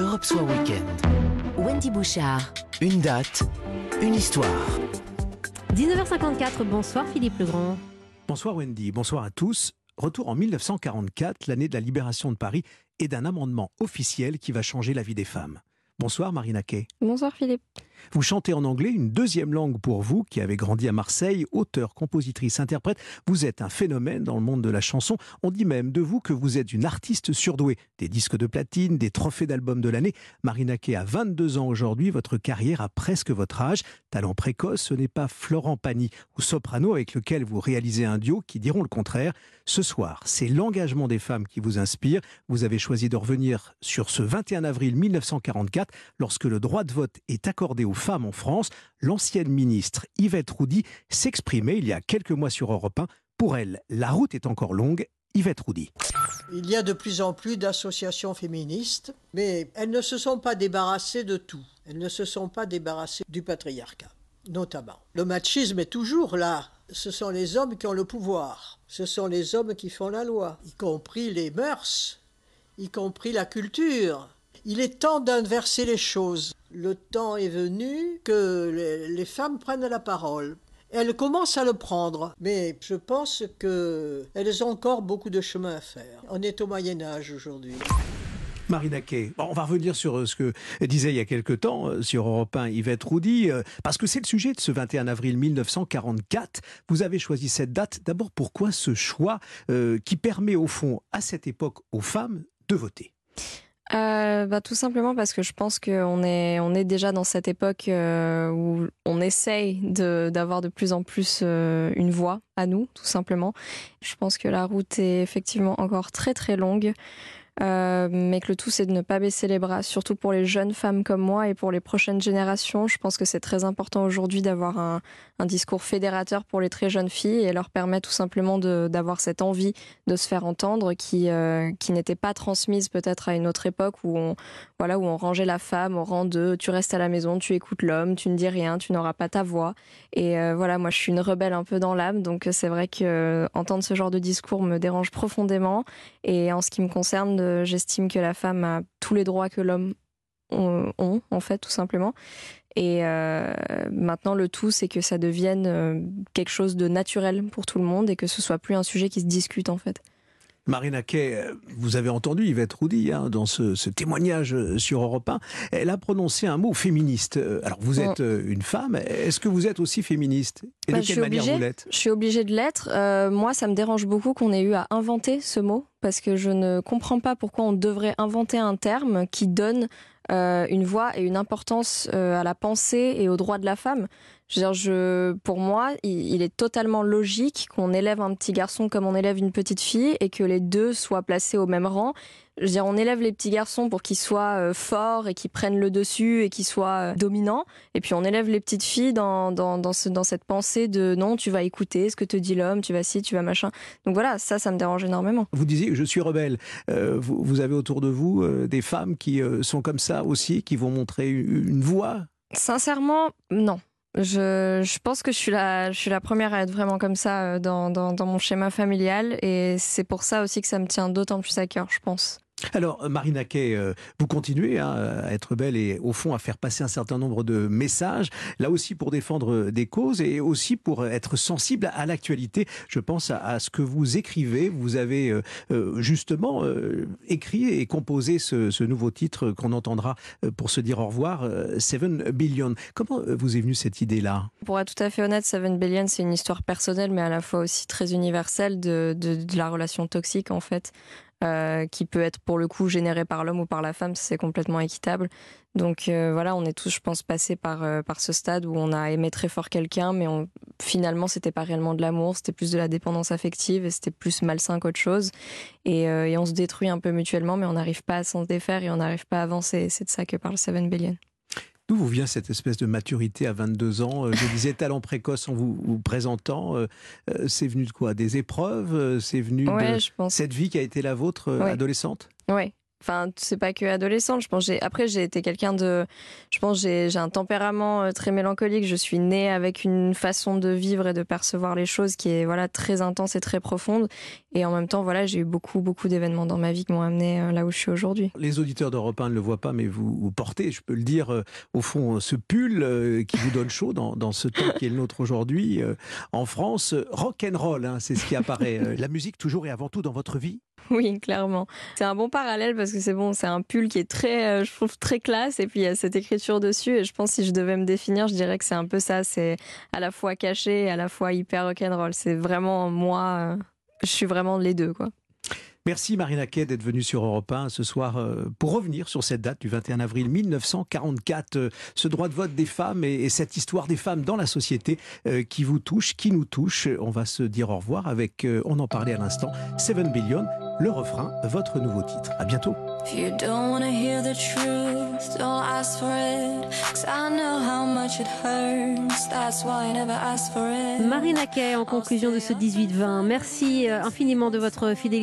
Europe Soir Weekend. Wendy Bouchard. Une date, une histoire. 19h54, bonsoir Philippe Legrand. Bonsoir Wendy, bonsoir à tous. Retour en 1944, l'année de la libération de Paris et d'un amendement officiel qui va changer la vie des femmes. Bonsoir Marina Kay. Bonsoir Philippe. Vous chantez en anglais, une deuxième langue pour vous, qui avez grandi à Marseille, auteur, compositrice, interprète. Vous êtes un phénomène dans le monde de la chanson. On dit même de vous que vous êtes une artiste surdouée. Des disques de platine, des trophées d'albums de l'année. Marina Kay a 22 ans aujourd'hui, votre carrière a presque votre âge. Talent précoce, ce n'est pas Florent Pagny ou soprano avec lequel vous réalisez un duo qui diront le contraire. Ce soir, c'est l'engagement des femmes qui vous inspire. Vous avez choisi de revenir sur ce 21 avril 1944, lorsque le droit de vote est accordé aux femmes en France, l'ancienne ministre Yvette Roudy s'exprimait il y a quelques mois sur Europe 1. Pour elle, la route est encore longue. Yvette Roudy. Il y a de plus en plus d'associations féministes, mais elles ne se sont pas débarrassées de tout. Elles ne se sont pas débarrassées du patriarcat, notamment. Le machisme est toujours là. Ce sont les hommes qui ont le pouvoir. Ce sont les hommes qui font la loi, y compris les mœurs, y compris la culture. Il est temps d'inverser les choses. Le temps est venu que les, femmes prennent la parole. Elles commencent à le prendre, mais je pense qu'elles ont encore beaucoup de chemin à faire. On est au Moyen Âge aujourd'hui. Marina Kay. on va revenir sur euh, ce que disait il y a quelque temps euh, sur Europe 1 Yvette Roudy, euh, parce que c'est le sujet de ce 21 avril 1944. Vous avez choisi cette date. D'abord, pourquoi ce choix qui permet au fond, à cette époque, aux femmes de voter? Euh, bah, Tout simplement parce que je pense qu'on est, on est déjà dans cette époque euh, où on essaye d'avoir de, plus en plus euh, une voix à nous, tout simplement. Je pense que la route est effectivement encore très très longue. Euh, mais que le tout c'est de ne pas baisser les bras, surtout pour les jeunes femmes comme moi et pour les prochaines générations. Je pense que c'est très important aujourd'hui d'avoir un, discours fédérateur pour les très jeunes filles et leur permettre tout simplement d'avoir cette envie de se faire entendre qui, euh, qui n'était pas transmise peut-être à une autre époque où on, voilà, où on rangeait la femme au rang de tu restes à la maison, tu écoutes l'homme, tu ne dis rien, tu n'auras pas ta voix. Et euh, voilà, moi je suis une rebelle un peu dans l'âme, donc c'est vrai que entendre ce genre de discours me dérange profondément. Et en ce qui me concerne, j'estime que la femme a tous les droits que l'homme ont, en fait, tout simplement. Et euh, maintenant, le tout, c'est que ça devienne euh, quelque chose de naturel pour tout le monde et que ce soit plus un sujet qui se discute, en fait. Marina Kay, euh, vous avez entendu Yvette Roudy hein, dans ce, témoignage sur Europe 1. Elle a prononcé un mot féministe. Alors, vous êtes une femme. Est-ce que vous êtes aussi féministe? Et de bah, quelle manière vous l'êtes? Je suis obligée de l'être. moi, ça me dérange beaucoup qu'on ait eu à inventer ce mot parce que je ne comprends pas pourquoi on devrait inventer un terme qui donne euh, une voix et une importance euh, à la pensée et aux droits de la femme. Je veux dire, je, pour moi, il, est totalement logique qu'on élève un petit garçon comme on élève une petite fille et que les deux soient placés au même rang. Je veux dire, on élève les petits garçons pour qu'ils soient euh, forts et qu'ils prennent le dessus et qu'ils soient dominants. Et puis on élève les petites filles dans, dans, dans, ce, dans cette pensée de non, tu vas écouter ce que te dit l'homme, tu vas ci, tu vas machin. Donc voilà, ça, ça me dérange énormément. Vous disiez, je suis rebelle. vous, vous, avez autour de vous des femmes qui sont comme ça aussi, qui vont montrer une voix? Sincèrement, non. Je, je, pense que je suis, la, je suis la première à être vraiment comme ça euh, dans, dans, dans mon schéma familial et c'est pour ça aussi que ça me tient d'autant plus à cœur, je pense. Alors, Marina Kay, euh, vous continuez hein, à être belle et au fond à faire passer un certain nombre de messages, là aussi pour défendre des causes et aussi pour être sensible à l'actualité. Je pense à, ce que vous écrivez. Vous avez euh, euh, justement écrit et composé ce, nouveau titre qu'on entendra pour se dire au revoir, Seven Billion. Comment vous est venue cette idée-là? Pour être tout à fait honnête, Seven Billion, c'est une histoire personnelle, mais à la fois aussi très universelle de la relation toxique en fait euh, qui peut être pour le coup généré par l'homme ou par la femme, c'est complètement équitable. Donc euh, voilà, on est tous, je pense, passés par, euh, par ce stade où on a aimé très fort quelqu'un, mais on, finalement, c'était pas réellement de l'amour, c'était plus de la dépendance affective et c'était plus malsain qu'autre chose. Et, et, on se détruit un peu mutuellement, mais on n'arrive pas à s'en défaire et on n'arrive pas à avancer. C'est de ça que parle Seven Billion. D'où vous vient cette espèce de maturité à 22 ans euh, Je disais talent précoce en vous, présentant. Euh, euh, c'est venu de quoi? Des épreuves C'est venu de cette vie qui a été la vôtre adolescente? Oui. Enfin, c'est pas que adolescente. Je pense j'ai après j'ai été quelqu'un de, je pense j'ai un tempérament euh, très mélancolique. Je suis née avec une façon de vivre et de percevoir les choses qui est voilà très intense et très profonde. Et en même temps voilà j'ai eu beaucoup beaucoup d'événements dans ma vie qui m'ont amené euh, là où je suis aujourd'hui. Les auditeurs d'Europe 1 ne le voient pas, mais vous, portez, je peux le dire, euh, au fond, ce pull qui vous donne chaud dans, dans ce temps qui est le nôtre aujourd'hui en France. Rock and roll, hein, c'est ce qui apparaît. La musique toujours et avant tout dans votre vie. Oui, clairement. C'est un bon parallèle parce que c'est bon, c'est un pull qui est très, euh, je trouve très classe et puis il y a cette écriture dessus et je pense si je devais me définir, je dirais que c'est un peu ça. C'est à la fois caché et à la fois hyper rock'n'roll. C'est vraiment moi. Euh, je suis vraiment les deux, quoi. Merci Marina Kay d'être venue sur Europe 1 ce soir euh, pour revenir sur cette date du 21 avril 1944, ce droit de vote des femmes et cette histoire des femmes dans la société qui vous touche, qui nous touche. On va se dire au revoir avec, on en parlait à l'instant, 7 Billion le refrain, votre nouveau titre. À bientôt. Marina Kay en conclusion de ce 18-20. Merci euh, infiniment de votre fidélité.